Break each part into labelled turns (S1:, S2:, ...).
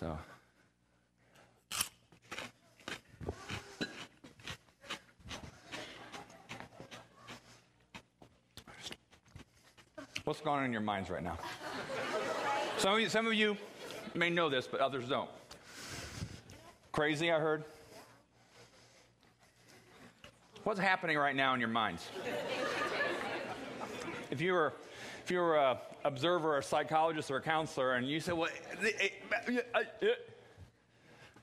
S1: So. What's going on in your minds right now? Some of you, some of you may know this, but others don't. Crazy, I heard. What's happening right now in your minds? if you were, if you're a observer, a psychologist, or a counselor, and you say, "Well,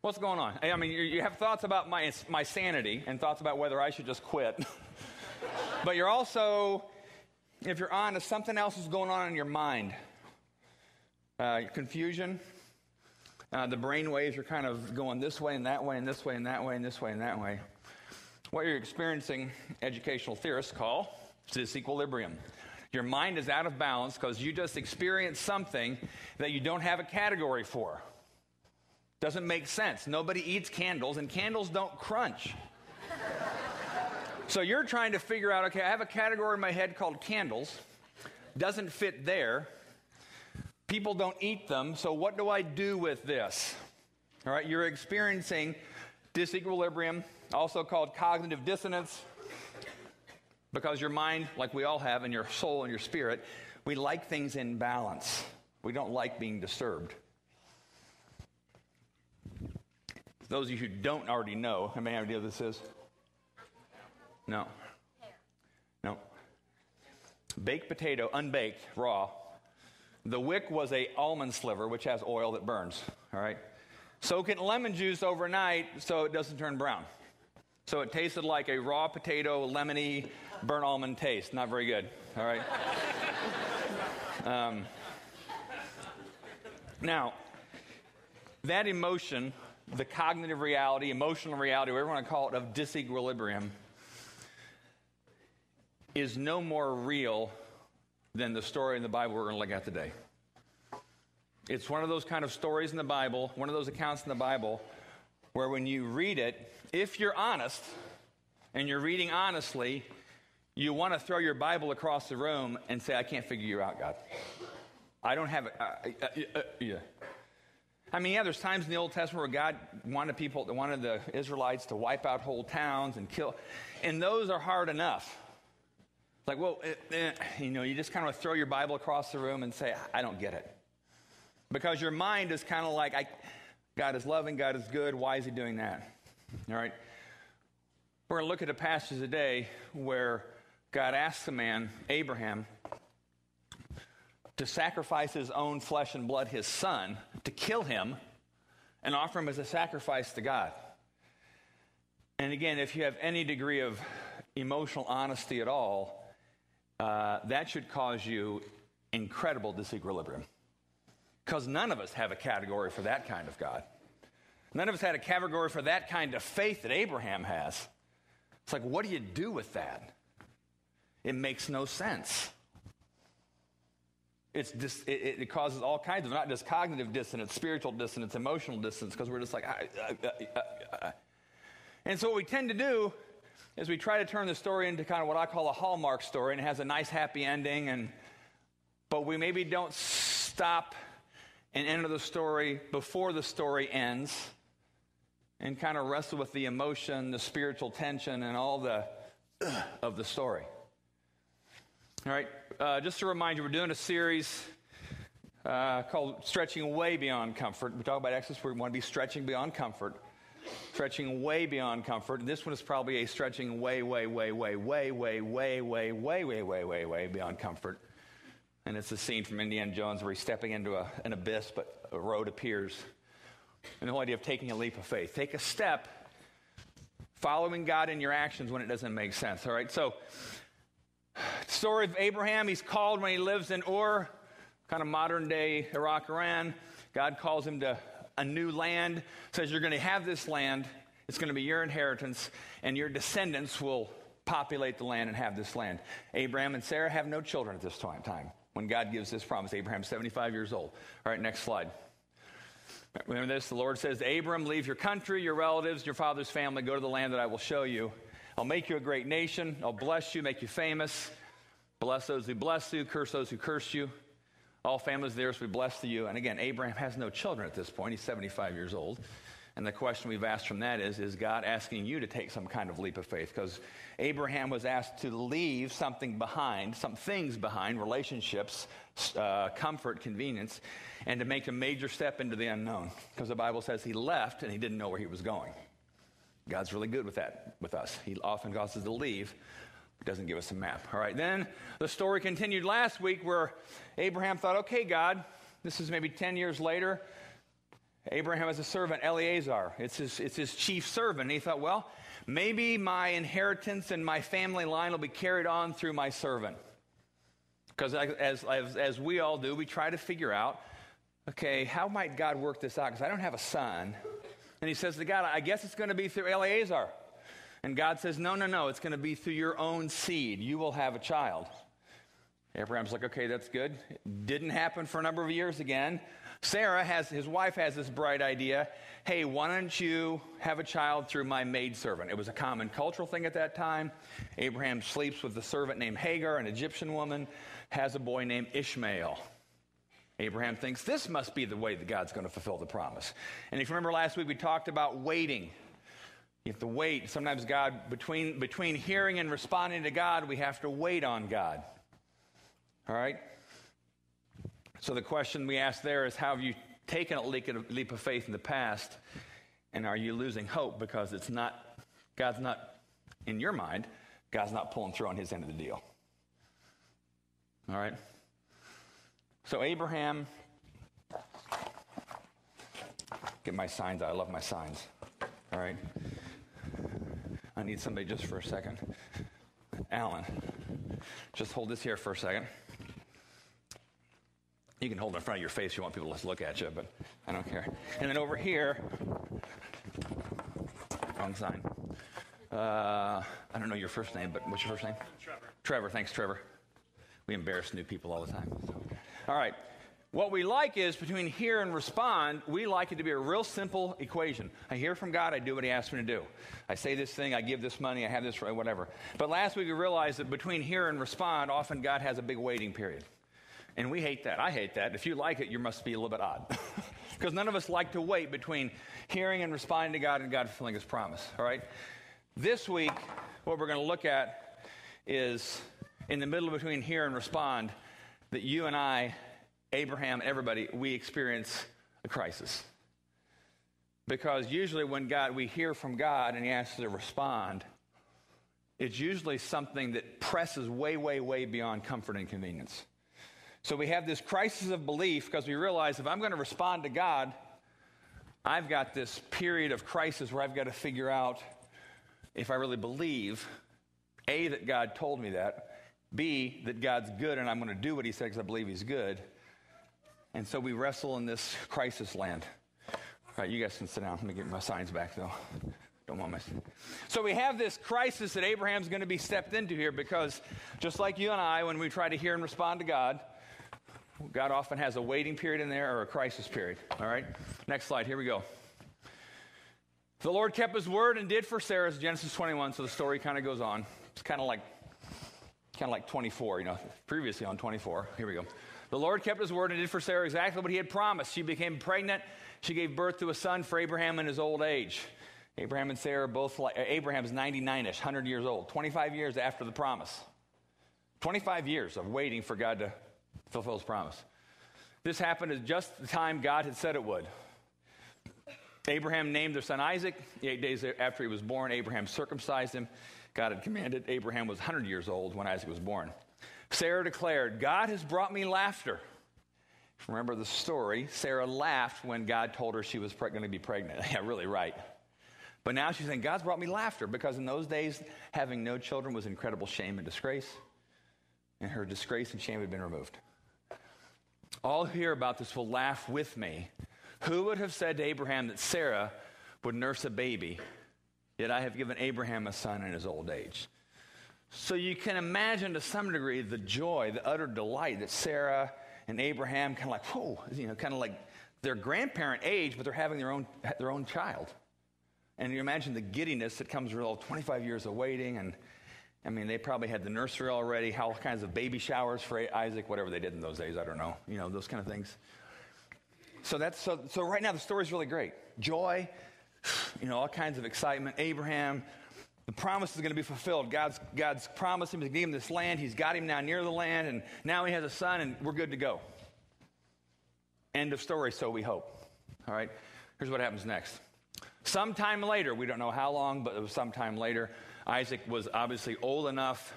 S1: what's going on?" I mean, you have thoughts about my my sanity and thoughts about whether I should just quit, but you're also, if you're honest, something else is going on in your mind. Uh, confusion. Uh, the brain waves are kind of going this way and that way and this way and that way and this way and that way. What you're experiencing, educational theorists call disequilibrium. Your mind is out of balance because you just experienced something that you don't have a category for. Doesn't make sense. Nobody eats candles, and candles don't crunch. so you're trying to figure out okay, I have a category in my head called candles, doesn't fit there. People don't eat them, so what do I do with this? All right, you're experiencing disequilibrium, also called cognitive dissonance, because your mind, like we all have, and your soul and your spirit, we like things in balance. We don't like being disturbed. Those of you who don't already know, how many idea what this is? No. No. Baked potato, unbaked, raw. The wick was a almond sliver, which has oil that burns. All right. Soak it in lemon juice overnight so it doesn't turn brown. So it tasted like a raw potato, lemony, burnt almond taste. Not very good. All right. um, now, that emotion, the cognitive reality, emotional reality, whatever you want to call it, of disequilibrium, is no more real than the story in the Bible we're going to look at today. It's one of those kind of stories in the Bible, one of those accounts in the Bible, where when you read it, if you're honest and you're reading honestly, you want to throw your Bible across the room and say, I can't figure you out, God. I don't have it. Uh, uh, uh, yeah. I mean, yeah, there's times in the Old Testament where God wanted people, wanted the Israelites to wipe out whole towns and kill, and those are hard enough. Like, well, eh, eh, you know, you just kind of throw your Bible across the room and say, I don't get it. Because your mind is kind of like, I, God is loving, God is good, why is He doing that? All right? We're going to look at a passage today where God asks the man, Abraham, to sacrifice his own flesh and blood, his son, to kill him and offer him as a sacrifice to God. And again, if you have any degree of emotional honesty at all, uh, that should cause you incredible disequilibrium. Because none of us have a category for that kind of God. None of us had a category for that kind of faith that Abraham has. It's like, what do you do with that? It makes no sense. It's dis, it, it, causes all kinds of not just cognitive dissonance, spiritual dissonance, emotional dissonance, because we're just like, and so what we tend to do is we try to turn the story into kind of what I call a hallmark story, and it has a nice happy ending, and but we maybe don't stop and enter the story before the story ends and kind of wrestle with the emotion, the spiritual tension, and all the of the story. All right, uh, just to remind you, we're doing a series uh, called Stretching Way Beyond Comfort. We talk about Exodus, we want to be stretching beyond comfort, stretching way beyond comfort. This one is probably a stretching way, way, way, way, way, way, way, way, way, way, way, way, way beyond comfort. And it's a scene from Indiana Jones where he's stepping into a, an abyss, but a road appears. And the whole idea of taking a leap of faith. Take a step, following God in your actions when it doesn't make sense. All right, so story of Abraham, he's called when he lives in Ur, kind of modern day Iraq, Iran. God calls him to a new land, says, You're going to have this land, it's going to be your inheritance, and your descendants will populate the land and have this land. Abraham and Sarah have no children at this time when God gives this promise. Abraham's 75 years old. All right, next slide. Remember this the Lord says, Abram, leave your country, your relatives, your father's family, go to the land that I will show you. I'll make you a great nation. I'll bless you, make you famous. Bless those who bless you, curse those who curse you. All families there be blessed to you. And again, Abraham has no children at this point. He's 75 years old. And the question we've asked from that is Is God asking you to take some kind of leap of faith? Because Abraham was asked to leave something behind, some things behind, relationships, uh, comfort, convenience, and to make a major step into the unknown. Because the Bible says he left and he didn't know where he was going. God's really good with that with us. He often causes us to leave, doesn't give us a map. All right, then the story continued last week where Abraham thought, okay, God, this is maybe 10 years later. Abraham has a servant, Eleazar. It's his, it's his chief servant. And he thought, well, maybe my inheritance and my family line will be carried on through my servant. Because as, as, as we all do, we try to figure out, okay, how might God work this out? Because I don't have a son. And he says to God, I guess it's going to be through Eleazar. And God says, No, no, no, it's going to be through your own seed. You will have a child. Abraham's like, Okay, that's good. didn't happen for a number of years again. Sarah has, his wife has this bright idea hey, why don't you have a child through my maidservant? It was a common cultural thing at that time. Abraham sleeps with a servant named Hagar, an Egyptian woman, has a boy named Ishmael. Abraham thinks this must be the way that God's going to fulfill the promise. And if you remember last week, we talked about waiting. You have to wait. Sometimes God, between, between hearing and responding to God, we have to wait on God. All right? So the question we ask there is how have you taken a leap of faith in the past, and are you losing hope because it's not, God's not, in your mind, God's not pulling through on his end of the deal? All right? So Abraham, get my signs out. I love my signs. All right? I need somebody just for a second. Alan, just hold this here for a second. You can hold it in front of your face if you want people to look at you, but I don't care. And then over here, wrong sign. Uh, I don't know your first name, but what's your first name?
S2: Trevor.
S1: Trevor, thanks, Trevor. We embarrass new people all the time. So. All right. What we like is between hear and respond, we like it to be a real simple equation. I hear from God, I do what He asks me to do. I say this thing, I give this money, I have this, whatever. But last week we realized that between hear and respond, often God has a big waiting period. And we hate that. I hate that. If you like it, you must be a little bit odd. Because none of us like to wait between hearing and responding to God and God fulfilling His promise. All right? This week, what we're going to look at is in the middle between hear and respond, that you and I Abraham, everybody, we experience a crisis. Because usually when God, we hear from God and He asks us to respond, it's usually something that presses way, way, way beyond comfort and convenience. So we have this crisis of belief because we realize if I'm going to respond to God, I've got this period of crisis where I've got to figure out if I really believe, A, that God told me that, B, that God's good and I'm going to do what He said because I believe He's good and so we wrestle in this crisis land. All right, you guys can sit down. Let me get my signs back, though. Don't want my. So we have this crisis that Abraham's going to be stepped into here because just like you and I, when we try to hear and respond to God, God often has a waiting period in there or a crisis period. All right? Next slide. Here we go. The Lord kept his word and did for Sarah, Genesis 21, so the story kind of goes on. It's kind of like kind of like 24, you know, previously on 24. Here we go. The Lord kept his word and did for Sarah exactly what he had promised. She became pregnant. She gave birth to a son for Abraham in his old age. Abraham and Sarah both like uh, Abraham's 99ish, 100 years old, 25 years after the promise. 25 years of waiting for God to fulfill his promise. This happened at just the time God had said it would. Abraham named their son Isaac. Eight days after he was born, Abraham circumcised him. God had commanded. Abraham was 100 years old when Isaac was born. Sarah declared, God has brought me laughter. Remember the story? Sarah laughed when God told her she was pre- going to be pregnant. yeah, really right. But now she's saying, God's brought me laughter because in those days, having no children was incredible shame and disgrace. And her disgrace and shame had been removed. All who hear about this will laugh with me. Who would have said to Abraham that Sarah would nurse a baby, yet I have given Abraham a son in his old age? So you can imagine to some degree the joy, the utter delight that Sarah and Abraham kind of like, whoa, you know, kind of like their grandparent age, but they're having their own, their own child. And you imagine the giddiness that comes with all 25 years of waiting and, I mean, they probably had the nursery already, all kinds of baby showers for Isaac, whatever they did in those days, I don't know, you know, those kind of things. So that's so, so right now the story's really great. Joy, you know, all kinds of excitement. Abraham, the promise is going to be fulfilled. God's, God's promised him to give him this land. He's got him now near the land, and now he has a son, and we're good to go. End of story, so we hope. All right, here's what happens next. Sometime later, we don't know how long, but it was sometime later, Isaac was obviously old enough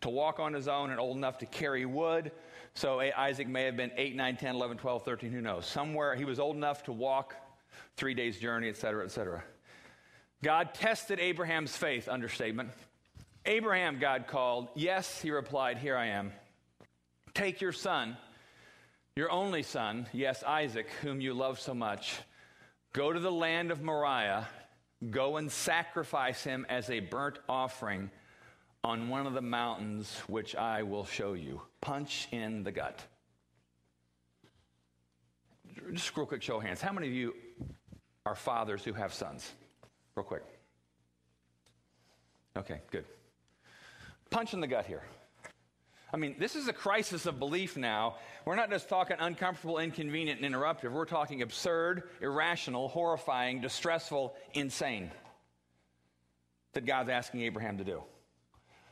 S1: to walk on his own and old enough to carry wood. So Isaac may have been 8, 9, 10, 11, 12, 13, who knows. Somewhere he was old enough to walk three days' journey, et cetera, et cetera. God tested Abraham's faith, understatement. Abraham, God called. Yes, he replied, Here I am. Take your son, your only son, yes, Isaac, whom you love so much. Go to the land of Moriah. Go and sacrifice him as a burnt offering on one of the mountains which I will show you. Punch in the gut. Just real quick show of hands. How many of you are fathers who have sons? Real quick. Okay, good. Punch in the gut here. I mean, this is a crisis of belief now. We're not just talking uncomfortable, inconvenient, and interruptive. We're talking absurd, irrational, horrifying, distressful, insane that God's asking Abraham to do.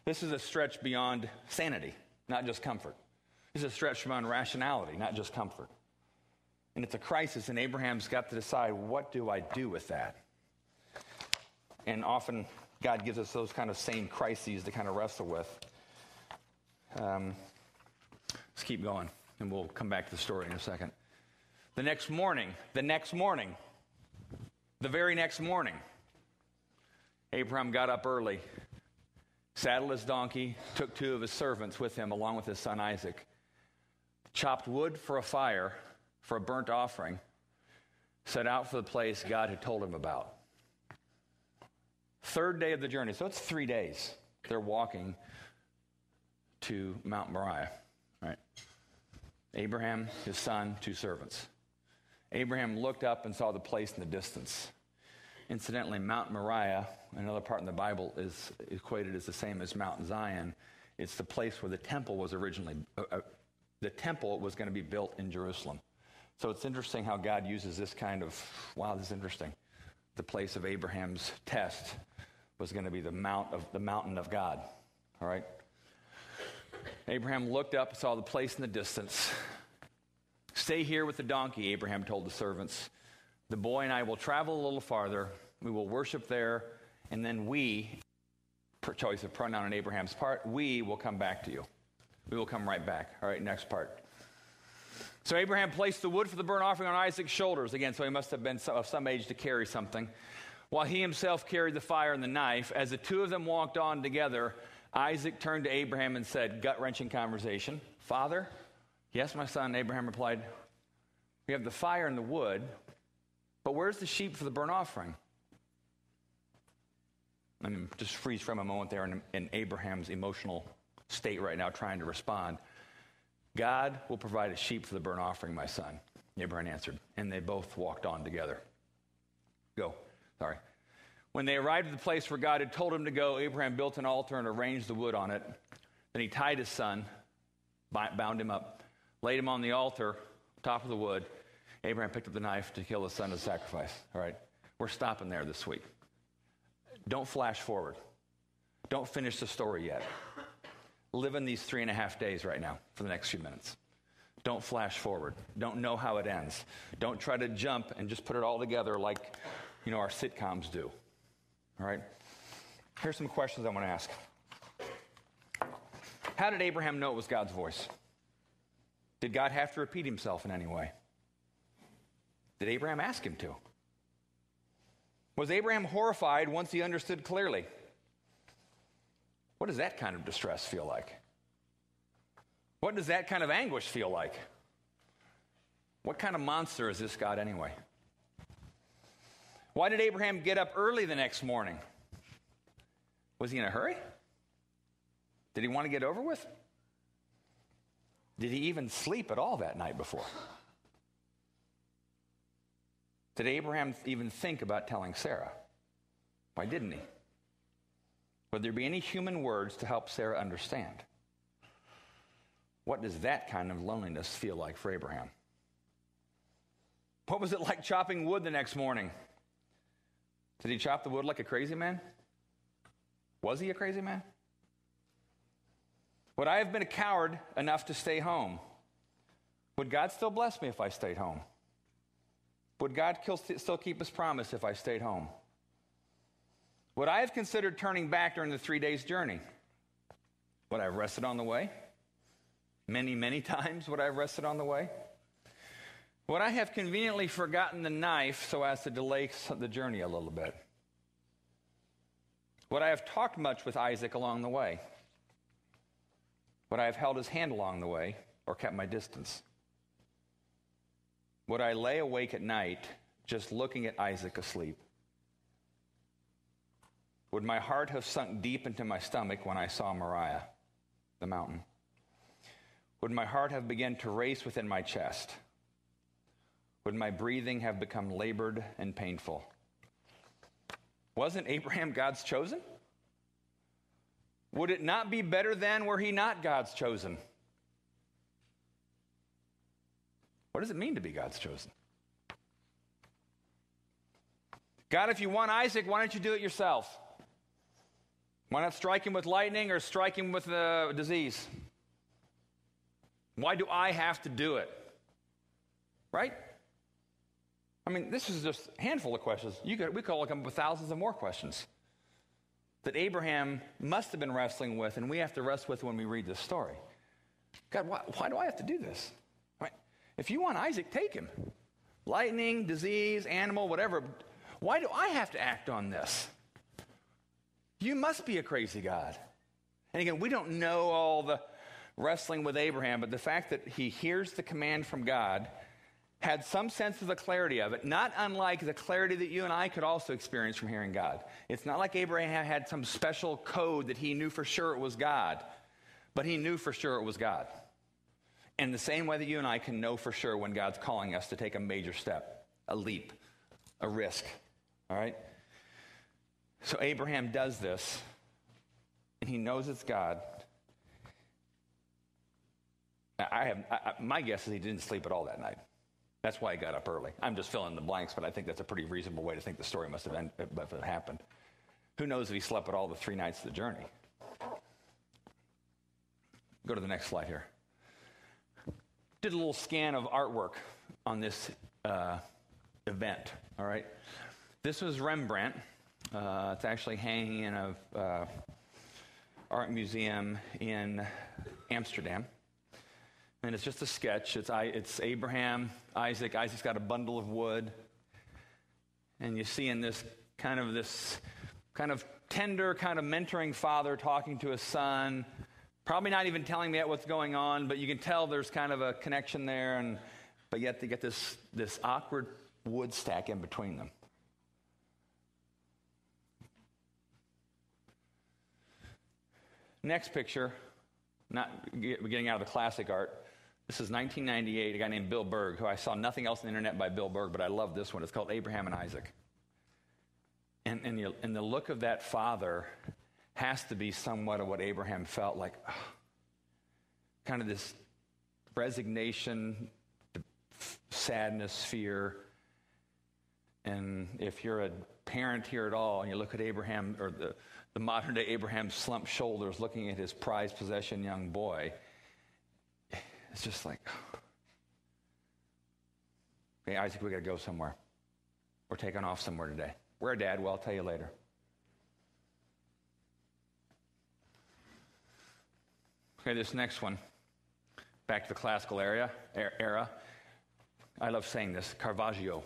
S1: This is a stretch beyond sanity, not just comfort. This is a stretch beyond rationality, not just comfort. And it's a crisis, and Abraham's got to decide what do I do with that? And often God gives us those kind of same crises to kind of wrestle with. Um, let's keep going, and we'll come back to the story in a second. The next morning, the next morning, the very next morning, Abraham got up early, saddled his donkey, took two of his servants with him, along with his son Isaac, chopped wood for a fire for a burnt offering, set out for the place God had told him about. Third day of the journey, so it's three days. They're walking to Mount Moriah, right? Abraham, his son, two servants. Abraham looked up and saw the place in the distance. Incidentally, Mount Moriah, another part in the Bible, is equated as the same as Mount Zion. It's the place where the temple was originally, uh, uh, the temple was going to be built in Jerusalem. So it's interesting how God uses this kind of, wow, this is interesting. The place of Abraham's test was going to be the mount of the mountain of God. All right? Abraham looked up, and saw the place in the distance. Stay here with the donkey, Abraham told the servants. The boy and I will travel a little farther. We will worship there, and then we, per choice of pronoun on Abraham's part, we will come back to you. We will come right back. All right, next part. So Abraham placed the wood for the burnt offering on Isaac's shoulders. Again, so he must have been of some age to carry something. While he himself carried the fire and the knife, as the two of them walked on together, Isaac turned to Abraham and said, gut wrenching conversation, Father? Yes, my son. Abraham replied, We have the fire and the wood, but where's the sheep for the burnt offering? I mean, just freeze from a moment there in, in Abraham's emotional state right now, trying to respond. God will provide a sheep for the burnt offering, my son. Abraham answered, and they both walked on together. Go. Sorry. When they arrived at the place where God had told him to go, Abraham built an altar and arranged the wood on it. Then he tied his son, bound him up, laid him on the altar, top of the wood. Abraham picked up the knife to kill his son as sacrifice. All right. We're stopping there this week. Don't flash forward. Don't finish the story yet. Live in these three and a half days right now for the next few minutes. Don't flash forward. Don't know how it ends. Don't try to jump and just put it all together like, you know, our sitcoms do. All right? Here's some questions I want to ask. How did Abraham know it was God's voice? Did God have to repeat himself in any way? Did Abraham ask him to? Was Abraham horrified once he understood clearly? What does that kind of distress feel like? What does that kind of anguish feel like? What kind of monster is this God anyway? Why did Abraham get up early the next morning? Was he in a hurry? Did he want to get over with? Did he even sleep at all that night before? Did Abraham even think about telling Sarah? Why didn't he? Would there be any human words to help Sarah understand? What does that kind of loneliness feel like for Abraham? What was it like chopping wood the next morning? Did he chop the wood like a crazy man? Was he a crazy man? Would I have been a coward enough to stay home? Would God still bless me if I stayed home? Would God still keep his promise if I stayed home? Would I have considered turning back during the three days' journey? Would I have rested on the way? Many, many times would I have rested on the way? Would I have conveniently forgotten the knife so as to delay the journey a little bit? Would I have talked much with Isaac along the way? Would I have held his hand along the way or kept my distance? Would I lay awake at night just looking at Isaac asleep? Would my heart have sunk deep into my stomach when I saw Moriah, the mountain? Would my heart have begun to race within my chest? Would my breathing have become labored and painful? Wasn't Abraham God's chosen? Would it not be better then were he not God's chosen? What does it mean to be God's chosen? God, if you want Isaac, why don't you do it yourself? Why not strike him with lightning or strike him with a disease? Why do I have to do it? Right? I mean, this is just a handful of questions. You could, we could come up with thousands of more questions that Abraham must have been wrestling with, and we have to wrestle with when we read this story. God, why, why do I have to do this? If you want Isaac, take him. Lightning, disease, animal, whatever. Why do I have to act on this? You must be a crazy God. And again, we don't know all the wrestling with Abraham, but the fact that he hears the command from God had some sense of the clarity of it, not unlike the clarity that you and I could also experience from hearing God. It's not like Abraham had some special code that he knew for sure it was God, but he knew for sure it was God. In the same way that you and I can know for sure when God's calling us to take a major step, a leap, a risk. All right? So Abraham does this, and he knows it's God. I have I, my guess is he didn't sleep at all that night. That's why he got up early. I'm just filling in the blanks, but I think that's a pretty reasonable way to think the story must have been, if it happened. Who knows if he slept at all the three nights of the journey? Go to the next slide here. Did a little scan of artwork on this uh, event. All right, this was Rembrandt. Uh, it's actually hanging in a uh, art museum in Amsterdam. And it's just a sketch. It's, I, it's Abraham, Isaac. Isaac's got a bundle of wood. And you see in this kind of this kind of tender, kind of mentoring father talking to his son. Probably not even telling me what's going on, but you can tell there's kind of a connection there. And, but yet they get this, this awkward wood stack in between them. Next picture, not getting out of the classic art. This is 1998, a guy named Bill Berg, who I saw nothing else on the internet by Bill Berg, but I love this one. It's called Abraham and Isaac. And, and, the, and the look of that father has to be somewhat of what Abraham felt like kind of this resignation, sadness, fear. And if you're a parent here at all and you look at Abraham or the, the modern day Abraham slumped shoulders looking at his prized possession young boy, it's just like, okay, Isaac, we got to go somewhere. We're taking off somewhere today. Where, Dad? Well, I'll tell you later. Okay, this next one, back to the classical area, er, era. I love saying this Caravaggio,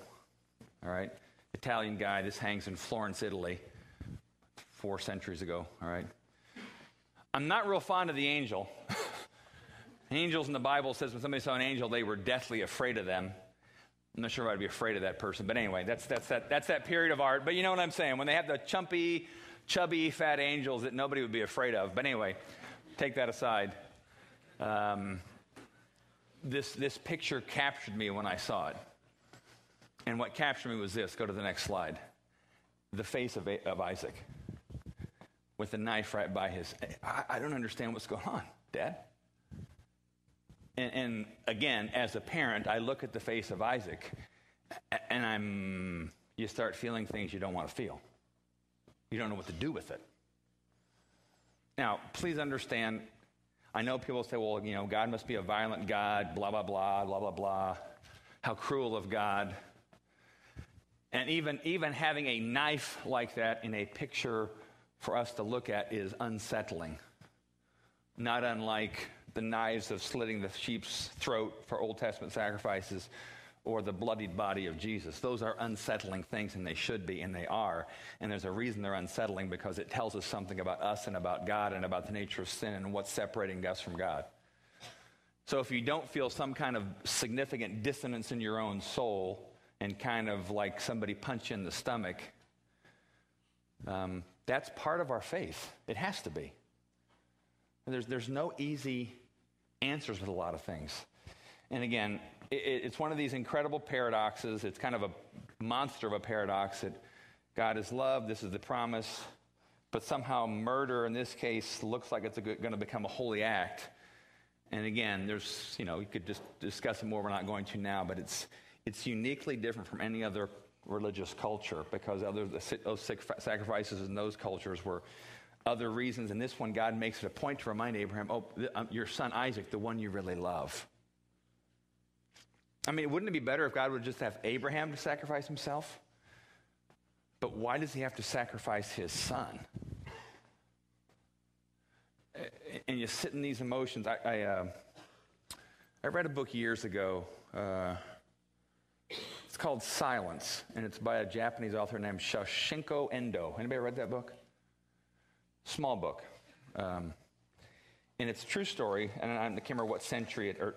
S1: all right? Italian guy. This hangs in Florence, Italy four centuries ago, all right? I'm not real fond of the angel. Angels in the Bible says when somebody saw an angel, they were deathly afraid of them. I'm not sure I'd be afraid of that person, but anyway, that's, that's, that, that's that period of art. But you know what I'm saying? When they have the chumpy, chubby, fat angels that nobody would be afraid of. But anyway, take that aside. Um, this, this picture captured me when I saw it. And what captured me was this go to the next slide the face of, of Isaac with a knife right by his. I, I don't understand what's going on, Dad. And, and, again, as a parent, I look at the face of Isaac and I'm, you start feeling things you don't want to feel. You don't know what to do with it. Now, please understand, I know people say, well, you know, God must be a violent God, blah, blah, blah, blah, blah, blah. How cruel of God. And even, even having a knife like that in a picture for us to look at is unsettling. Not unlike the knives of slitting the sheep's throat for Old Testament sacrifices or the bloodied body of Jesus. Those are unsettling things, and they should be, and they are. And there's a reason they're unsettling because it tells us something about us and about God and about the nature of sin and what's separating us from God. So if you don't feel some kind of significant dissonance in your own soul and kind of like somebody punch you in the stomach, um, that's part of our faith. It has to be. There's, there's no easy answers with a lot of things. And again, it, it's one of these incredible paradoxes. It's kind of a monster of a paradox that God is love, this is the promise, but somehow murder in this case looks like it's going to become a holy act. And again, there's, you know, you could just discuss it more. We're not going to now, but it's, it's uniquely different from any other religious culture because other those sacrifices in those cultures were other reasons. And this one, God makes it a point to remind Abraham, oh, um, your son Isaac, the one you really love. I mean, wouldn't it be better if God would just have Abraham to sacrifice himself? But why does he have to sacrifice his son? And you sit in these emotions. I, I, uh, I read a book years ago. Uh, it's called Silence, and it's by a Japanese author named Shusaku Endo. Anybody read that book? Small book. Um, and it's a true story, and I can't remember what century it, or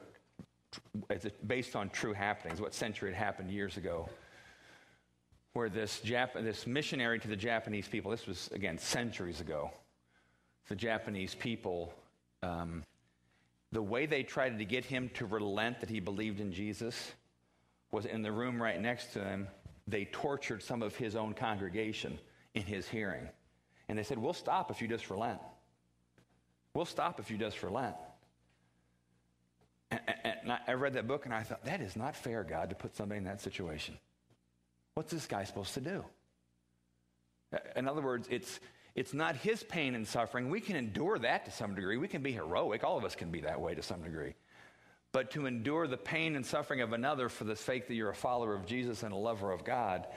S1: it's based on true happenings, what century it happened years ago, where this, Jap- this missionary to the Japanese people, this was, again, centuries ago, the Japanese people, um, the way they tried to get him to relent that he believed in Jesus was in the room right next to him, they tortured some of his own congregation in his hearing. And they said, We'll stop if you just relent. We'll stop if you just relent. And, I read that book and I thought, that is not fair, God, to put somebody in that situation. What's this guy supposed to do? Uh, in other words, it's, it's not his pain and suffering. We can endure that to some degree. We can be heroic. All of us can be that way to some degree. But to endure the pain and suffering of another for the sake that you're a follower of Jesus and a lover of God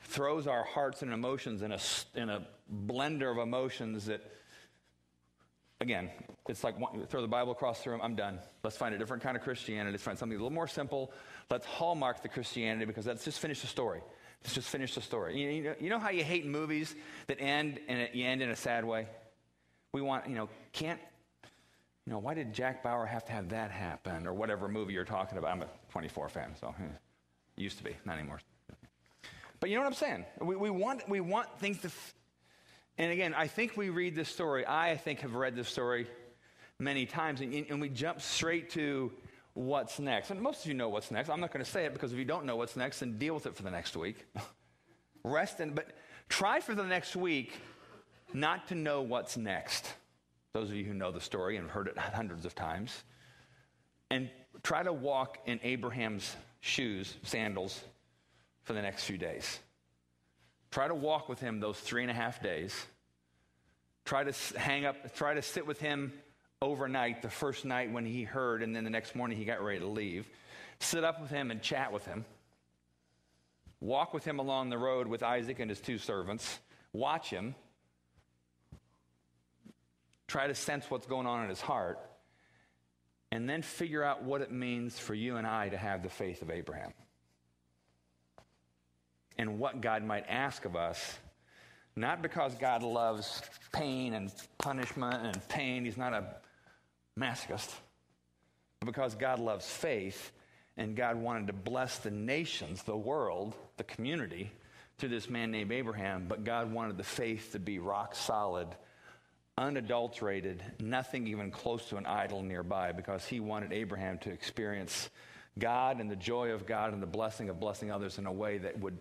S1: throws our hearts and emotions in a, in a blender of emotions that again, it's like throw the Bible across the room, I'm done. Let's find a different kind of Christianity. Let's find something a little more simple. Let's hallmark the Christianity because let's just finish the story. Let's just finish the story. You, you, know, you know how you hate movies that end and you end in a sad way? We want, you know, can't, you know, why did Jack Bauer have to have that happen or whatever movie you're talking about? I'm a 24 fan, so hmm, used to be, not anymore. But you know what I'm saying? We, we, want, we want things to, and again, I think we read this story. I think have read this story many times, and, and we jump straight to what's next. And most of you know what's next. I'm not going to say it because if you don't know what's next, then deal with it for the next week. Rest in, but try for the next week not to know what's next. Those of you who know the story and have heard it hundreds of times. And try to walk in Abraham's shoes, sandals, for the next few days. Try to walk with him those three and a half days. Try to hang up, try to sit with him overnight, the first night when he heard, and then the next morning he got ready to leave. Sit up with him and chat with him. Walk with him along the road with Isaac and his two servants. Watch him. Try to sense what's going on in his heart. And then figure out what it means for you and I to have the faith of Abraham and what God might ask of us, not because God loves pain and punishment and pain, He's not a masochist, but because God loves faith and God wanted to bless the nations, the world, the community through this man named Abraham, but God wanted the faith to be rock solid, unadulterated, nothing even close to an idol nearby, because he wanted Abraham to experience God and the joy of God and the blessing of blessing others in a way that would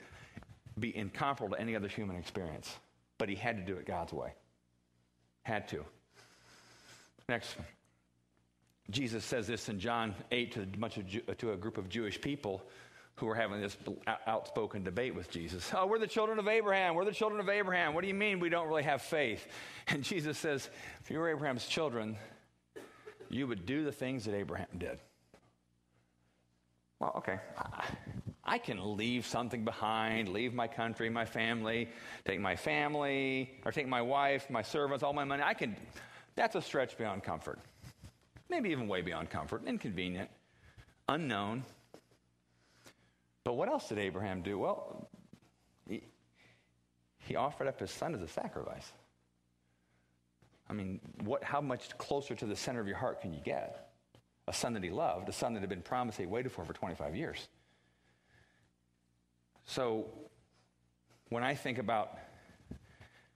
S1: be incomparable to any other human experience. But he had to do it God's way. Had to. Next. Jesus says this in John 8 to of, to a group of Jewish people who were having this outspoken debate with Jesus. Oh, we're the children of Abraham. We're the children of Abraham. What do you mean we don't really have faith? And Jesus says, if you were Abraham's children, you would do the things that Abraham did. Well, okay. I can leave something behind, leave my country, my family, take my family, or take my wife, my servants, all my money. I can, that's a stretch beyond comfort. Maybe even way beyond comfort, inconvenient, unknown. But what else did Abraham do? Well, he, he offered up his son as a sacrifice. I mean, what, how much closer to the center of your heart can you get? A son that he loved, a son that had been promised he waited for for 25 years. So, when I think about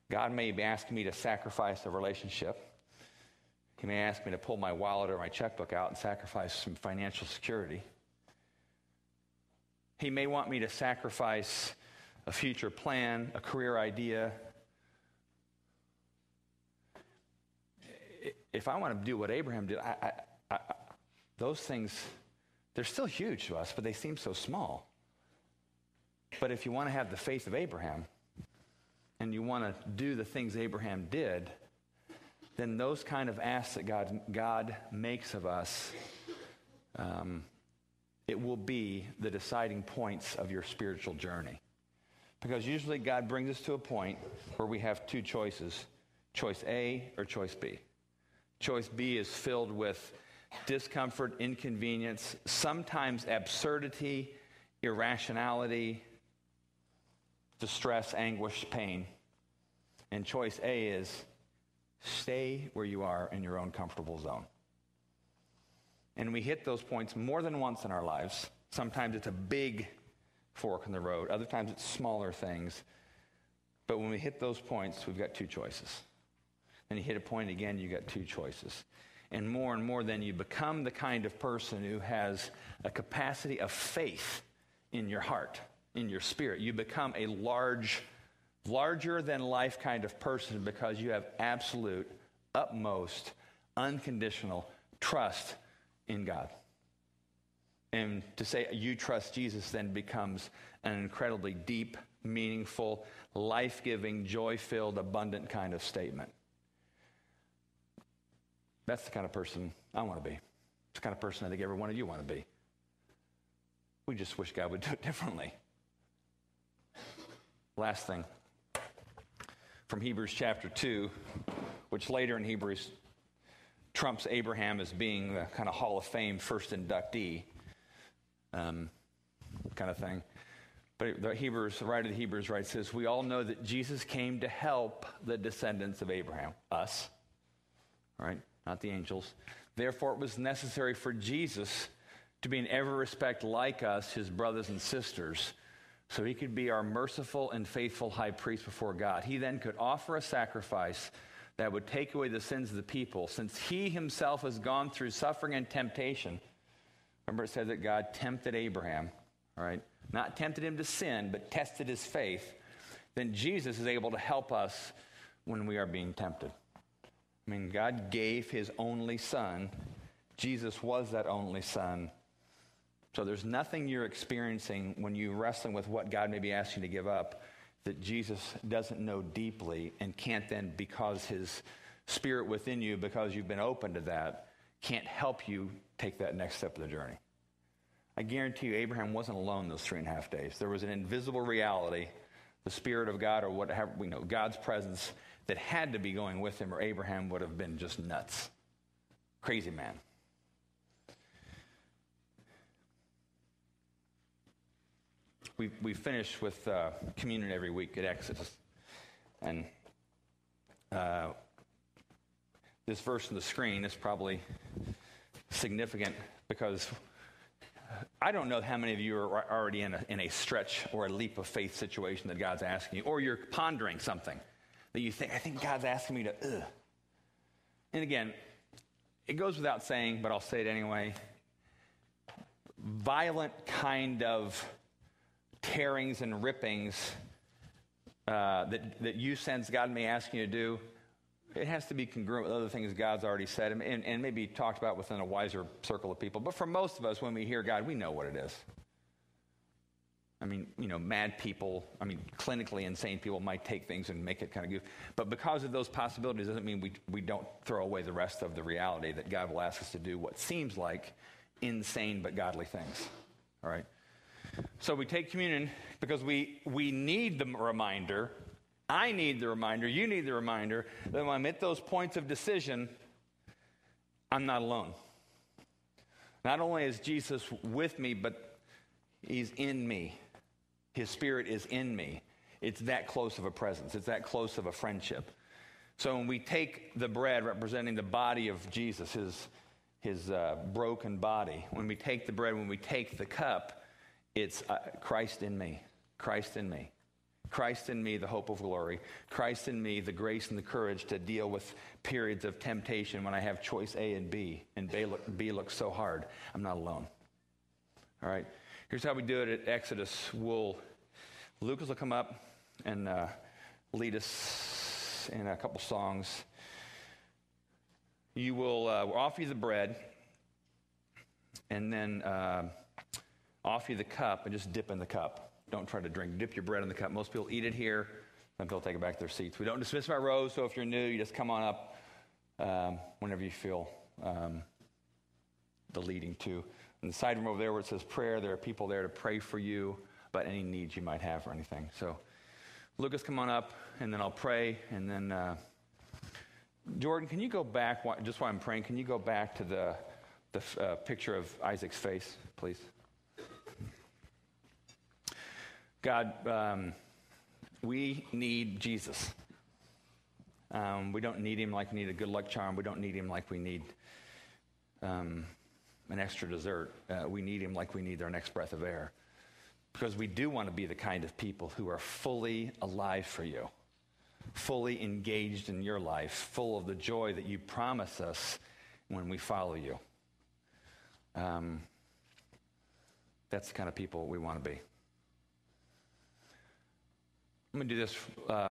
S1: God may be asking me to sacrifice a relationship, He may ask me to pull my wallet or my checkbook out and sacrifice some financial security. He may want me to sacrifice a future plan, a career idea. If I want to do what Abraham did, I, I, I, those things, they're still huge to us, but they seem so small. But if you want to have the faith of Abraham and you want to do the things Abraham did, then those kind of asks that God, God makes of us um, it will be the deciding points of your spiritual journey. Because usually God brings us to a point where we have two choices choice A or choice B. Choice B is filled with discomfort, inconvenience, sometimes absurdity, irrationality, distress, anguish, pain. And choice A is stay where you are in your own comfortable zone. And we hit those points more than once in our lives. Sometimes it's a big fork in the road, other times it's smaller things. But when we hit those points, we've got two choices. And you hit a point again, you got two choices. And more and more, then you become the kind of person who has a capacity of faith in your heart, in your spirit. You become a large, larger than life kind of person because you have absolute, utmost, unconditional trust in God. And to say you trust Jesus then becomes an incredibly deep, meaningful, life giving, joy filled, abundant kind of statement. That's the kind of person I want to be. It's the kind of person I think every one of you want to be. We just wish God would do it differently. Last thing from Hebrews chapter 2, which later in Hebrews trumps Abraham as being the kind of Hall of Fame first inductee um, kind of thing. But the Hebrews, the writer of the Hebrews writes says, We all know that Jesus came to help the descendants of Abraham, us, right? Not the angels. Therefore, it was necessary for Jesus to be in every respect like us, his brothers and sisters, so he could be our merciful and faithful high priest before God. He then could offer a sacrifice that would take away the sins of the people, since he himself has gone through suffering and temptation. Remember, it said that God tempted Abraham, right? Not tempted him to sin, but tested his faith. Then Jesus is able to help us when we are being tempted. I mean, God gave his only son. Jesus was that only son. So there's nothing you're experiencing when you're wrestling with what God may be asking you to give up that Jesus doesn't know deeply and can't then, because his spirit within you, because you've been open to that, can't help you take that next step of the journey. I guarantee you, Abraham wasn't alone those three and a half days. There was an invisible reality, the Spirit of God, or whatever, we know, God's presence that had to be going with him, or Abraham would have been just nuts. Crazy man. We, we finish with uh, communion every week at Exodus. And uh, this verse on the screen is probably significant because I don't know how many of you are already in a, in a stretch or a leap of faith situation that God's asking you, or you're pondering something that you think, I think God's asking me to, ugh. And again, it goes without saying, but I'll say it anyway. Violent kind of tearings and rippings uh, that, that you sense God may ask you to do, It has to be congruent with other things God's already said and, and, maybe talked about within a wiser circle of people. But for most of us, when we hear God, we know what it is. I mean, you know, mad people, I mean, clinically insane people might take things and make it kind of goof. But because of those possibilities doesn't mean we, we don't throw away the rest of the reality that God will ask us to do what seems like insane but godly things. All right? So we take communion because we, we need the reminder. I need the reminder. You need the reminder that when I'm at those points of decision, I'm not alone. Not only is Jesus with me, but he's in me. His spirit is in me. It's that close of a presence, it's that close of a friendship. So when we take the bread representing the body of Jesus, his, his uh, broken body, when we take the bread, when we take the cup, it's uh, Christ in me, Christ in me. Christ in me, the hope of glory. Christ in me, the grace and the courage to deal with periods of temptation when I have choice A and B, and B, look, B looks so hard. I'm not alone. All right? Here's how we do it at Exodus. We'll, Lucas will come up and uh, lead us in a couple songs. You will uh, offer you the bread and then uh, offer you the cup and just dip in the cup. Don't try to drink. Dip your bread in the cup. Most people eat it here, then they'll take it back to their seats. We don't dismiss my rows, so if you're new, you just come on up um, whenever you feel um, the leading to. In the side room over there where it says prayer, there are people there to pray for you about any needs you might have or anything. So, Lucas, come on up, and then I'll pray. And then, uh, Jordan, can you go back, just while I'm praying, can you go back to the, the uh, picture of Isaac's face, please? God, um, we need Jesus. Um, we don't need him like we need a good luck charm. We don't need him like we need um, an extra dessert. Uh, we need him like we need our next breath of air. Because we do want to be the kind of people who are fully alive for you, fully engaged in your life, full of the joy that you promise us when we follow you. Um, that's the kind of people we want to be. I'm going to do this. Uh